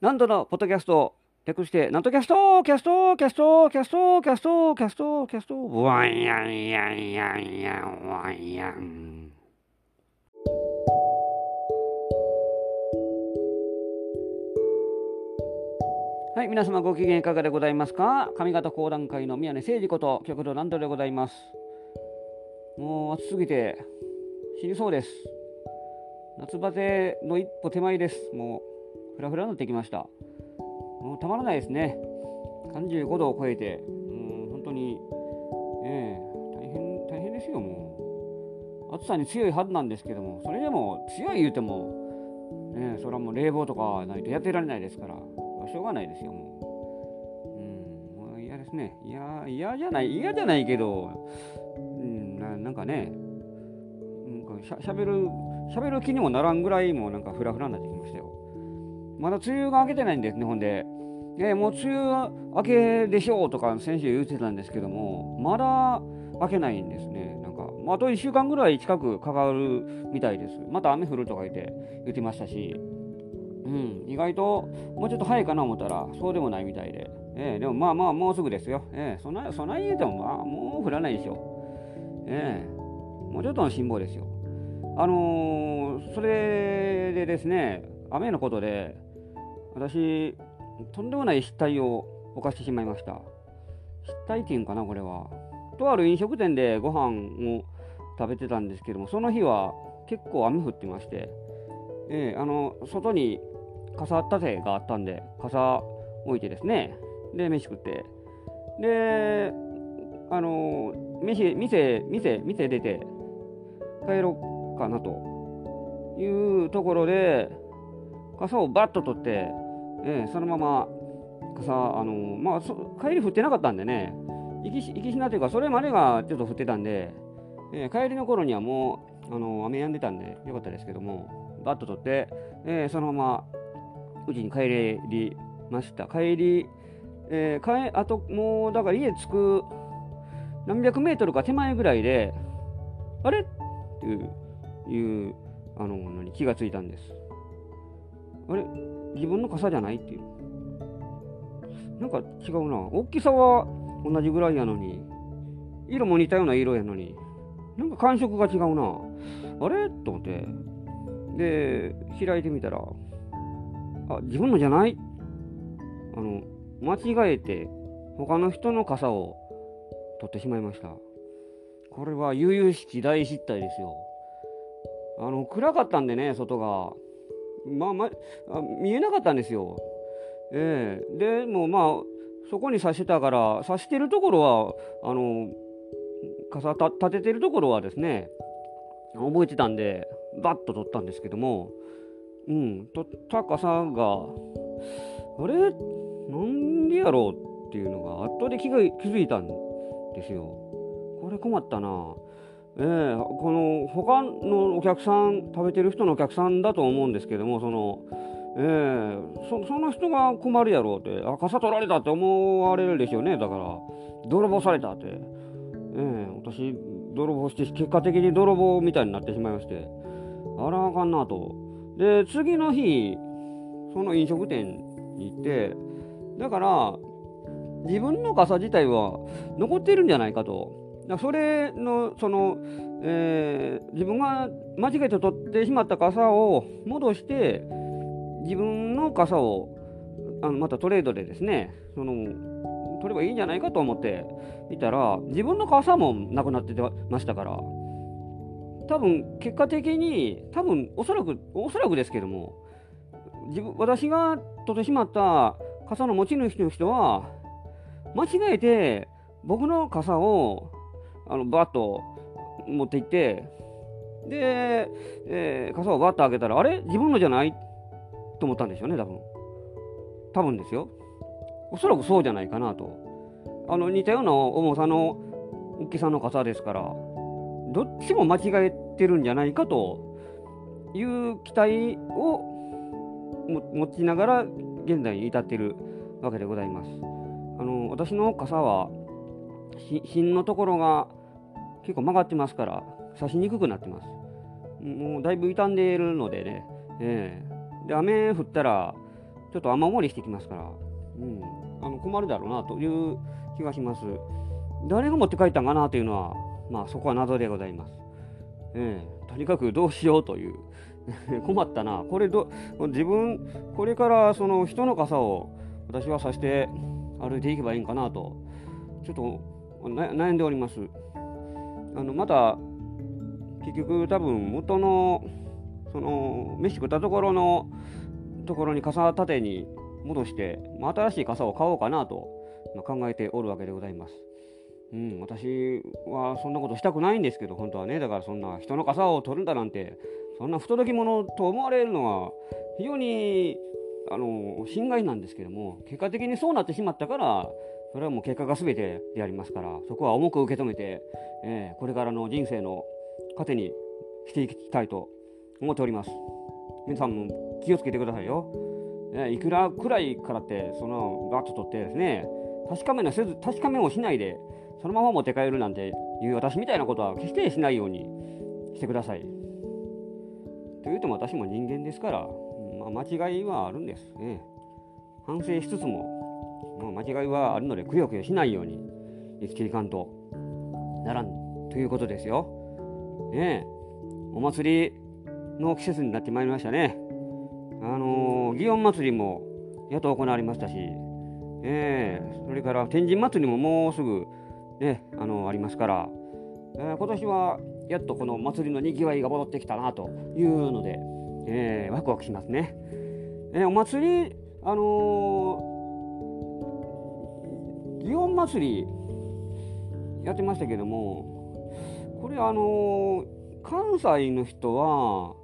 なんとのポッドキャスト、略して、なんとキャスト、キャスト、キャスト、キャスト、キャスト、キャスト、キャスト、ワンヤンヤンヤンヤン、ヤン。はい、皆様ご機嫌いかがでございますか上方講談界の宮根誠司こと、旭堂南斗でございます。もう暑すぎて死にそうです。夏バテの一歩手前です。もう、ふらふらになってきました。もうたまらないですね。35度を超えて、もう本当に、ええ大変、大変ですよ、もう。暑さに強いはずなんですけども、それでも強い言うても、ねえ、それはもう冷房とかないとやってられないですから、しょうがないですよ、もう。うん、もう嫌ですね。嫌、嫌じゃない、嫌じゃないけど、うん、ななんかね、なんかしゃしゃべる、しゃべる気にもならんぐらいもうなんかフラフラになってきました。まだ梅雨が明けてないんですね、ほんで。えーもう梅雨明けでしょうとか先週言ってたんですけども、まだ明けないんですね。なんか、あ、と1週間ぐらい近くかかるみたいです。また雨降るとか言って言ってましたし、うん、意外ともうちょっと早いかな思ったら、そうでもないみたいで。えーでもまあまあ、もうすぐですよ。えーそんな、そんな言うても、まあ、もう降らないでしょう。ええもうちょっとの辛抱ですよ。あのーそれでですね、雨のことで、私、とんでもない失態を犯してしまいました。失態っていうんかな、これは。とある飲食店でご飯を食べてたんですけども、その日は結構雨降ってまして、ええあの、外に傘立てがあったんで、傘置いてですね、で、飯食って、で、あの、飯、店、店、店出て帰ろうかなというところで、傘をバッと取って、ええそのまま傘、あのまあそ、帰り降ってなかったんでね、行きし行きしなというか、それまでがちょっと降ってたんで、ええ帰りの頃にはもうあの雨止んでたんでよかったですけども、バッと取って、ええそのままうちに帰りました。帰り、えー帰あともうだから家着く何百メートルか手前ぐらいで、あれ？っていう、いうあの何気がついたんです。あれ？自分の傘じゃないっていう。なんか違うな。大きさは同じぐらいやのに、色も似たような色やのに、なんか感触が違うな。あれ？と思って。で、開いてみたら、あ、自分のじゃない？あの、間違えて他の人の傘を取ってしまいました。これは悠々しき大失態ですよ。あの、暗かったんでね、外が。まあまあ、見えなかったんですよ。ええでもまあ、そこに刺してたから、刺してるところは、あの、傘た立ててるところはですね、覚えてたんで、バッと取ったんですけども、うん、取った傘が、あれ？なんでやろうっていうのが、後で気が気づいたんですよ。これ困ったな。ええこの他のお客さん、食べてる人のお客さんだと思うんですけども、その、ええそその人が困るやろうって、あ、傘取られたって思われるでしょうね、だから、泥棒されたって。ええ私、泥棒して、結果的に泥棒みたいになってしまいまして、あらあかんなと。で、次の日、その飲食店に行って、だから、自分の傘自体は残ってるんじゃないかと。だそれの、その、えー自分が間違えて取ってしまった傘を戻して、自分の傘をあのまたトレードでですね、その取ればいいんじゃないかと思って見たら、自分の傘もなくなってましたから、多分結果的に、多分おそらく、おそらくですけども、自分私が取ってしまった傘の持ち主の人は、間違えて僕の傘をあのバッと持って行って、で、えー傘をバッと開けたら、あれ？自分のじゃない？と思ったんでしょうね、多分。多分ですよ。おそらくそうじゃないかなと。あの、似たような重さの大きさの傘ですから、どっちも間違えてるんじゃないかという期待を持ちながら現在に至っているわけでございます。あの私の傘はし芯のところが結構曲がってますから刺しにくくなってます。もうだいぶ傷んでいるのでね、ええで雨降ったらちょっと雨漏りしてきますから、うん、あの困るだろうなという気がします。誰が持って帰ったんかなというのは、まあそこは謎でございます。えー、とにかくどうしようという 困ったな。これど、自分、これからその人の傘を私はさして歩いていけばいいんかなと、ちょっと悩んでおります。あの、また、結局多分元の、その、飯食ったところのところに傘立てに戻して、まあ、新しい傘を買おうかなと、ま、考えておるわけでございます。うん、私はそんなことしたくないんですけど、本当はね、だからそんな人の傘を取るんだなんて、そんな不届き者と思われるのは、非常にあの心外なんですけども、結果的にそうなってしまったから、それはもう結果が全てでありますから、そこは重く受け止めて、えー、これからの人生の糧にしていきたいと思っております。皆さんも気をつけてくださいよ。えー、いくらくらいからって、そのガッと取ってですね、確かめのせず、確かめもしないで、そのまま持って帰るなんていう私みたいなことは決してしないようにしてください。というとも私も人間ですから、まあ、間違いはあるんですね。反省しつつも、まあ、間違いはあるのでくよくよしないように生きていかんとならんということですよ。ねえ、お祭りの季節になってまいりましたね。あのー、祇園祭りもやっと行われましたし、ええ、それから天神祭りももうすぐね、あのありますから、えー、今年はやっとこの祭りのにぎわいが戻ってきたなというので、えー、ワクワクしますね。えー、お祭り、あのー、祇園祭りやってましたけども、これあの関西の人は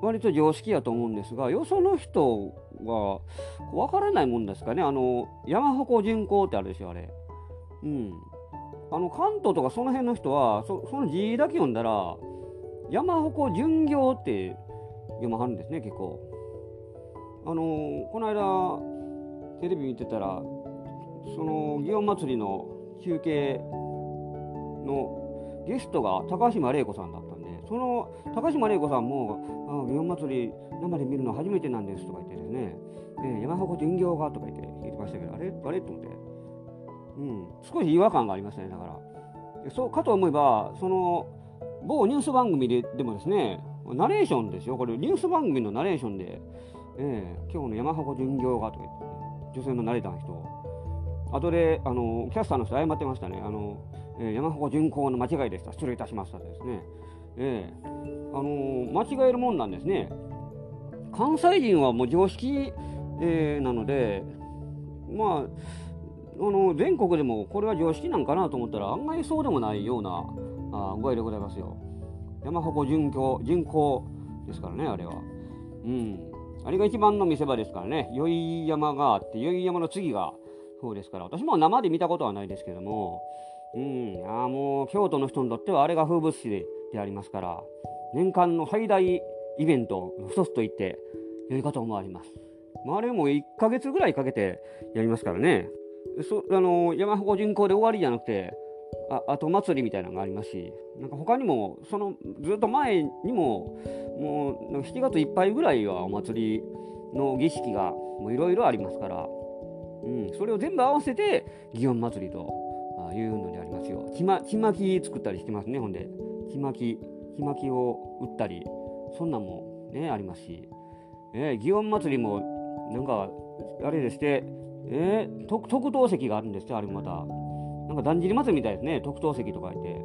割と常識やと思うんですが、よその人は分からないもんですかね、あの山鉾巡行ってあるでしょ、あれ。うん、あの関東とかその辺の人はそその字だけ読んだら山鉾巡業って読まはるんですね結構。あのこの間テレビ見てたらその祇園祭の中継のゲストが高島玲子さんだったんでその高島玲子さんも「祇園祭生で見るの初めてなんです」とか言ってですね「ね山鉾巡業が」とか言って言ってましたけどあれあれ？と思って。うん、少し違和感がありましたね、だから。そうかと思えば、その某ニュース番組ででもですね、ナレーションですよ、これ、ニュース番組のナレーションで、えー、今日の山鉾巡業がとか言って、ね、女性のナレーターの人、後であのキャスターの人謝ってましたね、あのえー、山鉾巡行の間違いでした、失礼いたしましたですね、えーあのー、間違えるもんなんですね。関西人はもう常識、えー、なので、まあ、あの全国でもこれは常識なんかなと思ったら案外そうでもないようなあ具合でございますよ。山鉾巡行巡行ですからねあれは。うん。あれが一番の見せ場ですからね。宵山があって宵山の次がそうですから私も生で見たことはないですけども、うん、あもう京都の人にとってはあれが風物詩でありますから年間の最大イベントの一つと言って良いかと思われます。まあ、あれも1ヶ月ぐらいかけてやりますからね。そあの山鉾巡行で終わりじゃなくてあ後祭りみたいなのがありますしなんか他にもそのずっと前にももう7月いっぱいぐらいはお祭りの儀式がいろいろありますから、うん、それを全部合わせて祇園祭りというのでありますよちまちまき作ったりしてますねほんでちまきちまきを売ったりそんなんもねありますし、えー、祇園祭りもなんかあれでしてえー、特特等席があるんですよ、あれまた。なんかだんじり祭りみたいですね、特等席とか言って。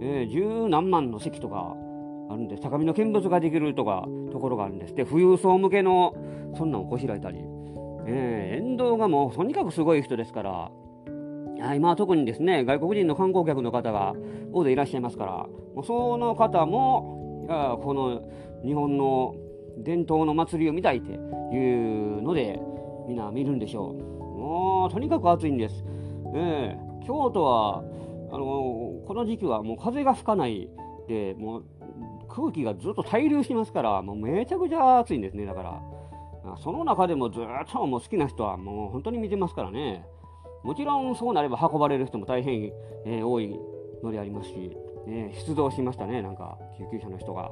えー、十何万の席とかあるんです。高みの見物ができるとか、ところがあるんです。で、富裕層向けの、そんなんをこしらえたり。えー、沿道がもうとにかくすごい人ですから、今は特にですね、外国人の観光客の方が大勢いらっしゃいますから、もうその方も、いやこの日本の伝統の祭りを見たいというので、みんな見るんでしょう。もうとにかく暑いんです。えー、京都はあのこの時期はもう風が吹かないでもう空気がずっと滞留してますからもうめちゃくちゃ暑いんですねだから。その中でもずっともう好きな人はもう本当に見てますからね。もちろんそうなれば運ばれる人も大変、えー、多いのでありますし、えー、出動しましたねなんか救急車の人が。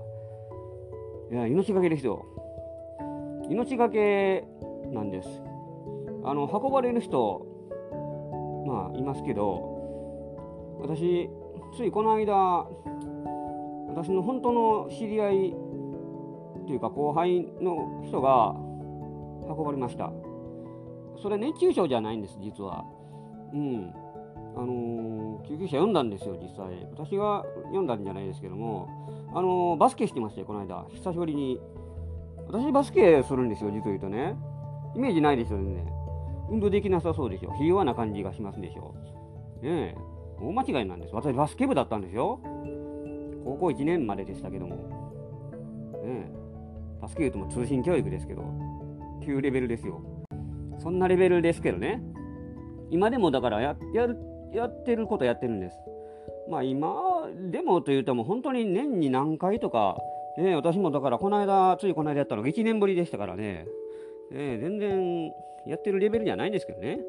いや命がけですよ。命がけなんです。あの運ばれる人、まあいますけど、私、ついこの間、私の本当の知り合いというか後輩の人が運ばれました。それ熱中症じゃないんです、実は。うん。あのー、救急車読んだんですよ、実際。私が読んだんじゃないですけども、あのー、バスケしてましたよ、この間。久しぶりに。私、バスケするんですよ、実を言うとね。イメージないですよね。運動できなさそうでしょ。ひ弱な感じがしますでしょ。ねえ。大間違いなんです。私、バスケ部だったんですよ。高校1年まででしたけども。ねえ。バスケ言うとも通信教育ですけど、旧レベルですよ。そんなレベルですけどね。今でもだからややるやってることやってるんです。まあ今でもというともう本当に年に何回とか、ね、私もだからこの間、ついこの間やったのが1年ぶりでしたからね、ね全然やってるレベルじゃないんですけどね。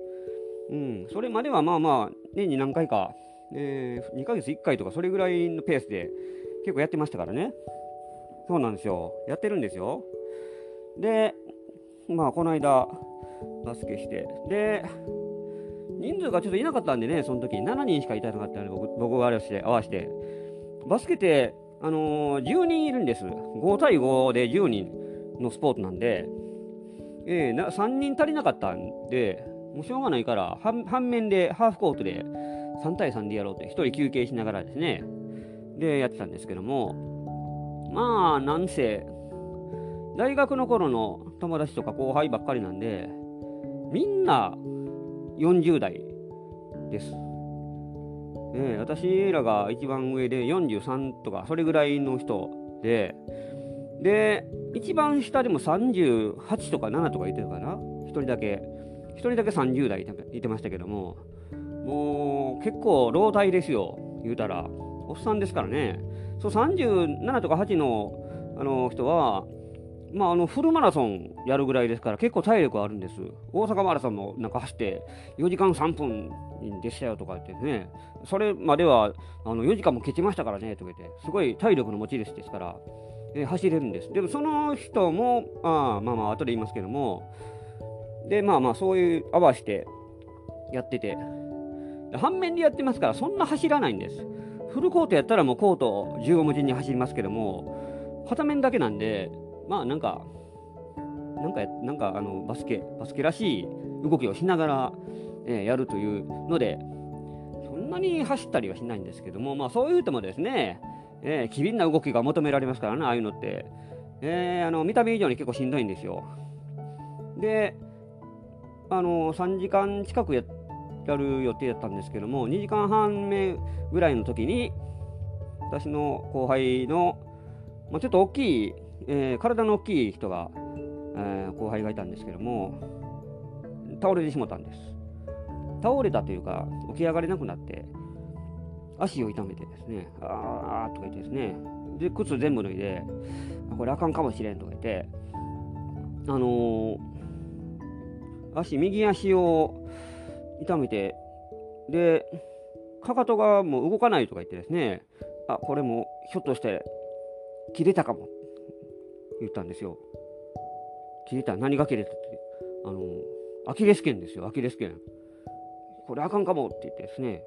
うん、それまではまあまあ年に何回か、えー、2ヶ月1回とかそれぐらいのペースで結構やってましたからね。そうなんですよ。やってるんですよ。で、まあこの間バスケして、で、人数がちょっといなかったんでね、その時7人しかいたなかったんで、僕僕があれして合わせて。バスケって、あのー、10人いるんです。5対5で10人のスポーツなんで、えー、な3人足りなかったんで、もうしょうがないから反、反面でハーフコートで3対3でやろうって、1人休憩しながらですね、でやってたんですけども、まあ、なんせ、大学の頃の友達とか後輩ばっかりなんで、みんな40代です。ね、私らが一番上で43とかそれぐらいの人でで一番下でも38とか7とか言ってるかな。1人だけ。1人だけ30代いてましたけどももう結構老体ですよ言うたら。おっさんですからね。そう37とか8のあの人はまあ、あのフルマラソンやるぐらいですから結構体力あるんです。大阪マラソンもなんか走って4時間3分でしたよとか言ってね。それまではあの4時間もケチましたからねとか言って。すごい体力の持ち主ですから、えー、走れるんです。でもその人もあまあまあ後で言いますけども。でまあまあそういう合わせてやってて。反面でやってますからそんな走らないんです。フルコートやったらもうコート15文字に走りますけども片面だけなんでまあなんか、なんか、なんかあのバスケ、バスケらしい動きをしながら、えー、やるというので、そんなに走ったりはしないんですけども、まあそう言うてもですね、えー、機敏な動きが求められますからね、ああいうのって。えー、あの見た目以上に結構しんどいんですよ。で、あの3時間近くややる予定だったんですけども、2時間半目ぐらいの時に、私の後輩の、まあ、ちょっと大きいえー、体の大きい人が、えー、後輩がいたんですけども倒れてしまったんです。倒れたというか起き上がれなくなって足を痛めてですねあーとか言ってですねで靴全部脱いでこれあかんかもしれんとか言ってあのー、足右足を痛めてでかかとがもう動かないとか言ってですねあこれもひょっとして切れたかも。言ったんですよ。切れた何が切れたって、あの、アキレス腱ですよ、アキレス腱。これあかんかもって言ってですね。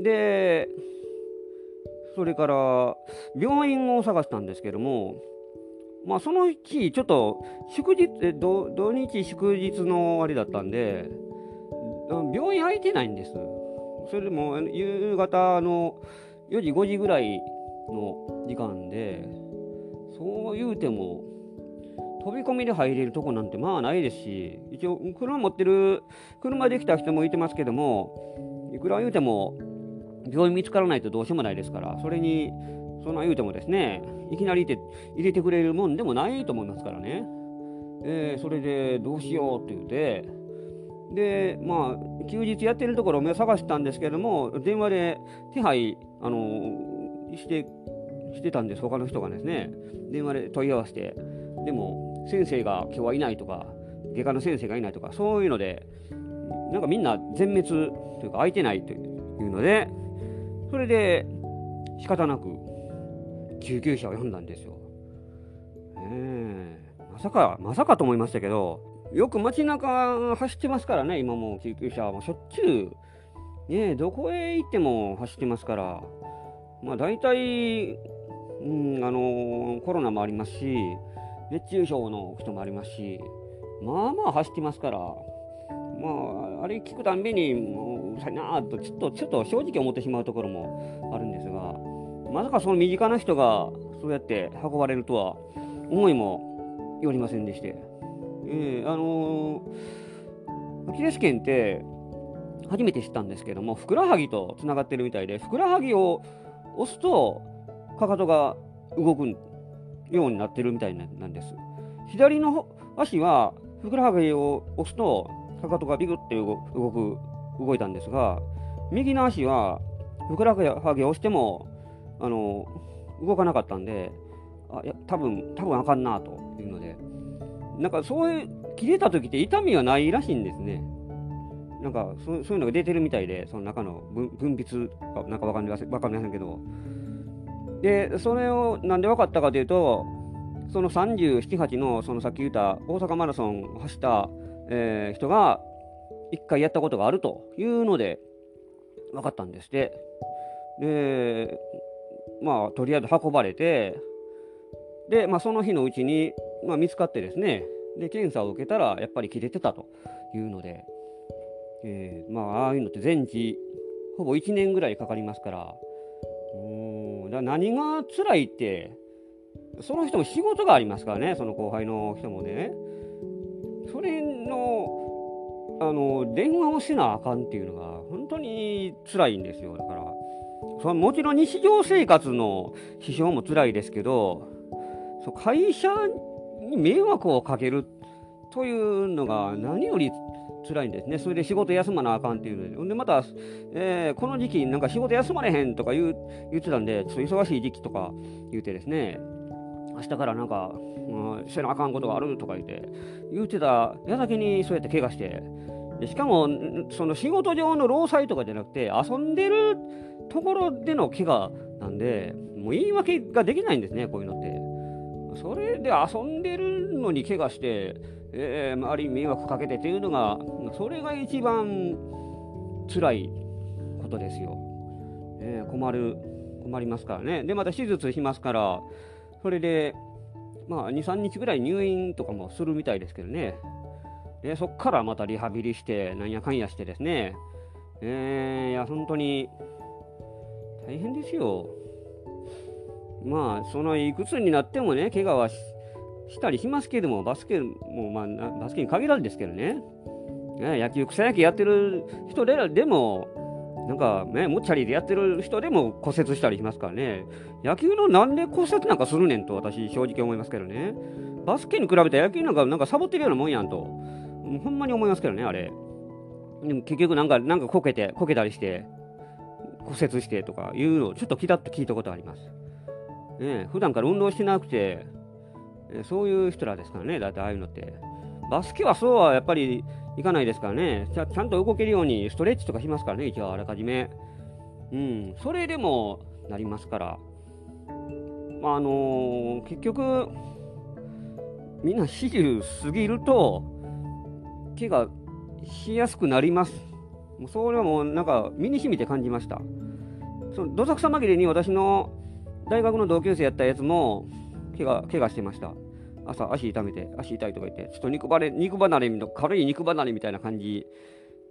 で、それから病院を探したんですけども、まあその日、ちょっと祝日、土土日祝日のあれだったんで、病院空いてないんです。それでも夕方の4時、5時ぐらいの時間で、言うても飛び込みで入れるとこなんてまあないですし一応車持ってる車で来た人もいてますけどもいくら言うても病院見つからないとどうしようもないですからそれにそんな言うてもですねいきなり入れてくれるもんでもないと思いますからね、えー、それでどうしようって言うて。でまあ休日やってるところを探してたんですけども電話で手配あのしてしてたんです、他の人がですね、電話で問い合わせて、でも先生が今日はいないとか、外科の先生がいないとか、そういうので、なんかみんな全滅というか空いてないというので、それで仕方なく救急車を呼んだんですよ。えまさか、まさかと思いましたけど、よく街中走ってますからね、今も救急車もしょっちゅう、ね、どこへ行っても走ってますから、まあ、大体、うん、あのコロナもありますし、熱中症の人もありますし、まあまあ走ってますから、まあ、あれ聞くたんびに、もう、さいなーと、ちょっと、ちょっと正直思ってしまうところもあるんですが、まさかその身近な人がそうやって運ばれるとは思いもよりませんでして、えー、あのー、アキレス腱って初めて知ったんですけども、ふくらはぎとつながってるみたいで、ふくらはぎを押すと、かかとが動くようになってるみたいなんです。左の足はふくらはぎを押すとかかとがビクって動く動いたんですが右の足はふくらはぎを押してもあの動かなかったんであいや多分多分あかんなというので。なんかそういう切れた時って痛みはないらしいんですね。なんかそうそういうのが出てるみたいでその中の分泌かなんかわかんないわかんけど。でそれをなんで分かったかというとその37、8のそのさっき言った大阪マラソンを走った、えー、人が1回やったことがあるというので分かったんですって。で、まあ、とりあえず運ばれて、で、まあ、その日のうちに、まあ、見つかってですね、で、検査を受けたら、やっぱり切れてたというので、えー、まあ、ああいうのって全治、ほぼ1年ぐらいかかりますから、だ何が辛いって、その人も仕事がありますからね、その後輩の人もね。それの、あの、電話をしなあかんっていうのが、本当に辛いんですよ。だから、そのもちろん日常生活の支障も辛いですけど、そ会社に迷惑をかけるっというのが何より辛いんですね。それで仕事休まなあかんっていうので。で、また、えー、この時期なんか仕事休まれへんとか言う言ってたんで、ちょっと忙しい時期とか言うてですね、明日からなんか、うん、せなあかんことがあるとか言って、言うてた矢先にそうやって怪我して、でしかも、その仕事上の労災とかじゃなくて、遊んでるところでの怪我なんで、もう言い訳ができないんですね、こういうのって。それで遊んでるのに怪我して、えー、周りに迷惑かけてっていうのが、それが一番辛いことですよ。えー、困る、困りますからね。で、また手術しますから、それで、まあ、2、3日ぐらい入院とかもするみたいですけどね。で、そっからまたリハビリして、なんやかんやしてですね。えー、いや、本当に、大変ですよ。まあ、そのいくつになってもね、怪我はしたりしますけども、バスケも、まあ、バスケに限らずですけどね。ね野球、草野球やってる人ででも、なんかね、もっちゃりでやってる人でも骨折したりしますからね。野球のなんで骨折なんかするねんと私正直思いますけどね。バスケに比べて野球なんかなんかサボってるようなもんやんと。ほんまに思いますけどね、あれ。でも結局なんか、なんかこけて、こけたりして、骨折してとかいうのをちょっとキラッと聞いたことあります。ね普段から運動してなくて、そういう人らですからね、だってああいうのって。バスケはそうはやっぱりいかないですからねちゃ、ちゃんと動けるようにストレッチとかしますからね、一応あらかじめ。うん、それでもなりますから、まあ、あのー、結局、みんな40過ぎると、怪我しやすくなります。もうそれはもうなんか身にしみて感じました。そのどさくさ紛れに私の大学の同級生やったやつも怪我怪我してました。朝足痛めて、足痛いとか言って、ちょっと肉離れ、肉離れ、軽い肉離れみたいな感じ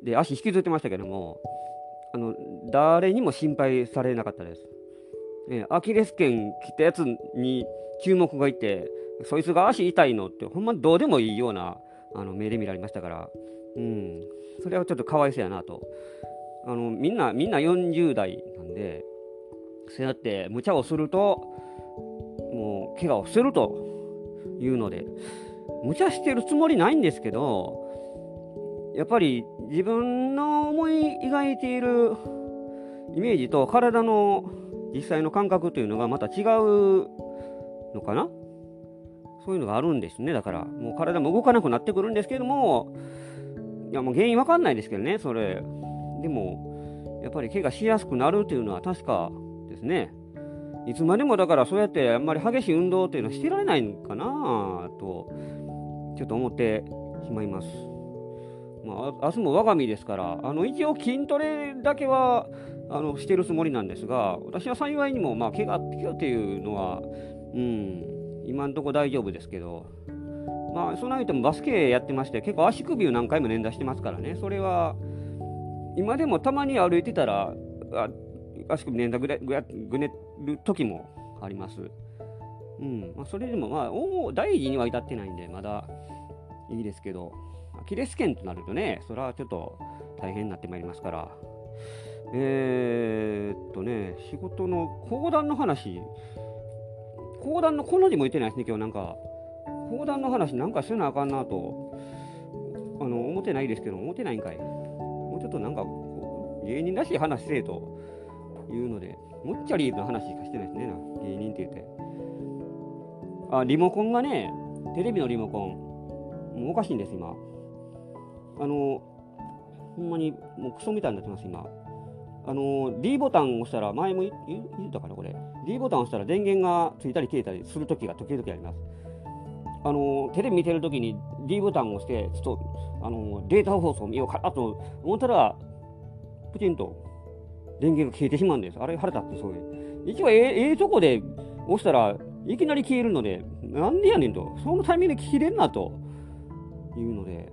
で足引きずってましたけども、あの、誰にも心配されなかったです。えアキレス腱切ったやつに注目がいて、そいつが足痛いのって、ほんまどうでもいいようなあの目で見られましたから、うん、それはちょっとかわいそうやなと。あのみんな、みんな40代なんで、そうやって無茶をすると、怪我をするというので、無茶してるつもりないんですけど、やっぱり自分の思い描いているイメージと体の実際の感覚というのがまた違うのかな？そういうのがあるんですね。だから、もう体も動かなくなってくるんですけども、いやもう原因わかんないですけどね、それ。でも、やっぱり怪我しやすくなるというのは確かですね。いつまでもだからそうやってあんまり激しい運動っていうのはしてられないのかなとちょっと思ってしまいます。まあ、明日も我が身ですから、あの一応筋トレだけはあのしてるつもりなんですが、私は幸いにも、まあ、怪我っていうのは、うん、今んとこ大丈夫ですけど、まあ、その相手もバスケやってまして、結構足首を何回も捻挫してますからね、それは、今でもたまに歩いてたら、あ足首捻挫ぐれぐぐねる時もあります。うんまあ、それでも、まあ、大事には至ってないんで、まだいいですけど、アキレス腱となるとね、それはちょっと大変になってまいりますから。えー、っとね、仕事の講談の話、講談のこの字も言ってないですね、今日なんか。講談の話なんかせなあかんなと、あの、思ってないですけど、思ってないんかい。もうちょっとなんか、芸人らしい話せえというので、もっちゃりーな話しかしてないですね、芸人って言って。あ、リモコンがね、テレビのリモコン、もうおかしいんです、今。あの、ほんまにもうクソみたいになってます、今。あの D ボタンを押したら、前も言ったかな、これ。D ボタンを押したら電源がついたり消えたりするときが時々あります。あのテレビ見てるときに D ボタンを押して、ちょっとあのデータ放送見ようかなと思ったら、プチンと電源が消えてしまうんです。あれ、腹立ってそういう。一応、ええええとこで押したらいきなり消えるので、なんでやねんと、そのタイミングで切れんなというので、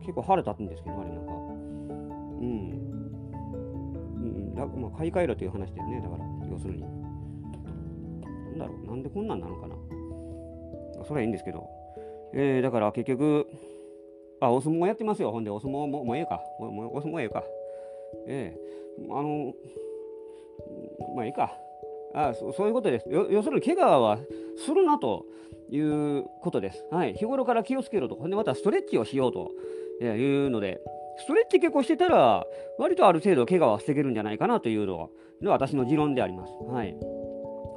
結構腹立つんですけど、あれなんか。うん。だまあ、買い替えろという話ですね、だから、要するに。なんだろう、なんでこんなんなのかな。それはいいんですけど。えー、だから結局、あ、お相撲やってますよ。ほんで、お相撲ももうええか。もうお相撲ええか。ええ、あの、まあいいか。あそそういうことです。要するに、怪我はするなということです。はい。日頃から気をつけろと。で、またストレッチをしようというので、ストレッチ結構してたら、割とある程度怪我は防げるんじゃないかなというのは、私の持論であります。はい。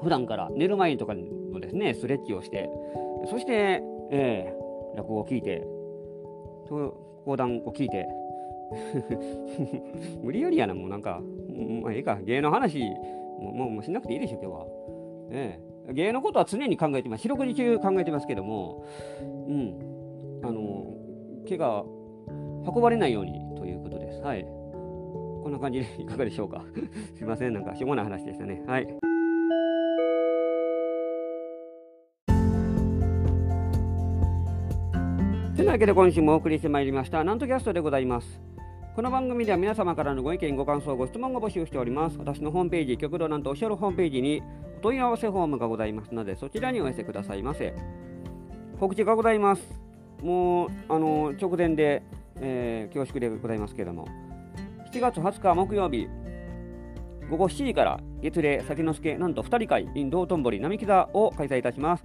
普段から寝る前とかのですね、ストレッチをして、そして、えー、落語を聞いて、講談を聞いて、無理やりやな、もうなんか、まあ、いいか、芸の話、もうもうしなくていいでしょ、今日は。ええ、芸のことは常に考えてます。四六時中考えてますけども、うん、あの、怪我運ばれないようにということです。はい。こんな感じで いかがでしょうか。すいません、なんかしょうもない話でしたね。はい。というわけで今週もお送りしてまいりました、なんとキャストでございます。この番組では皆様からのご意見、ご感想、ご質問を募集しております。私のホームページ、極道なんとおっしゃるホームページにお問い合わせフォームがございますので、そちらにお寄せくださいませ。告知がございます。もう、あの、直前でえー、恐縮でございますけれども、7月20日木曜日、午後7時から月齢先之助なんと2人会 in 道頓堀並木座を開催いたします。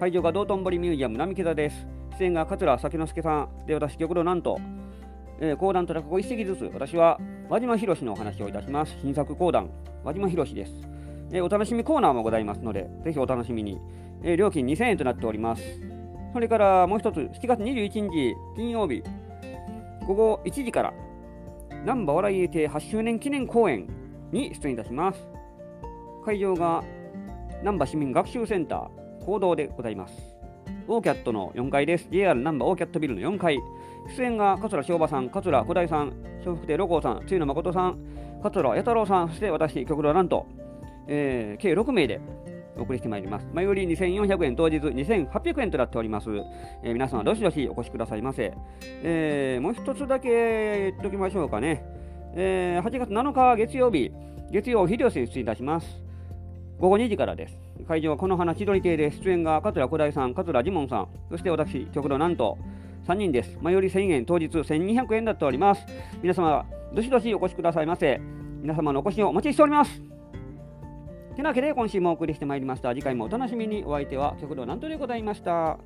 会場が道頓堀ミュージアム並木座です。出演が桂先之助さんで私、極度なんと、えー、講談と落語一席ずつ、私は輪島博のお話をいたします。新作講談、輪島博です。えー、お楽しみコーナーもございますので、ぜひお楽しみに。えー、料金2000円となっております。それからもう一つ、7月21日金曜日、午後1時から難波笑い亭8周年記念公演に出演いたします。会場が難波市民学習センター講堂でございます。オーキャットの4階です。JR 難波オーキャットビルの4階。出演が桂翔馬さん、桂小大さん、笑福亭六甲さん、露野誠さん、桂弥太郎さん、そして私、極道はなんと、えー、計6名でお送りしてまいります。前売り2400円、当日2800円となっております。えー、皆様、どしどしお越しくださいませ。えー、もう一つだけ言っときましょうかね。えー、8月7日月曜日、月曜日、吉に出演いたします。午後2時からです。会場はこの花千鳥亭で出演が桂小大さん、桂ジモンさん、そして私、極度なんと3人です。前より1000円、当日1200円だっております。皆様、どしどしお越しくださいませ。皆様のお越しをお待ちしております。てなわけで、今週もお送りしてまいりました。次回もお楽しみに。お相手は極道なんとでございました。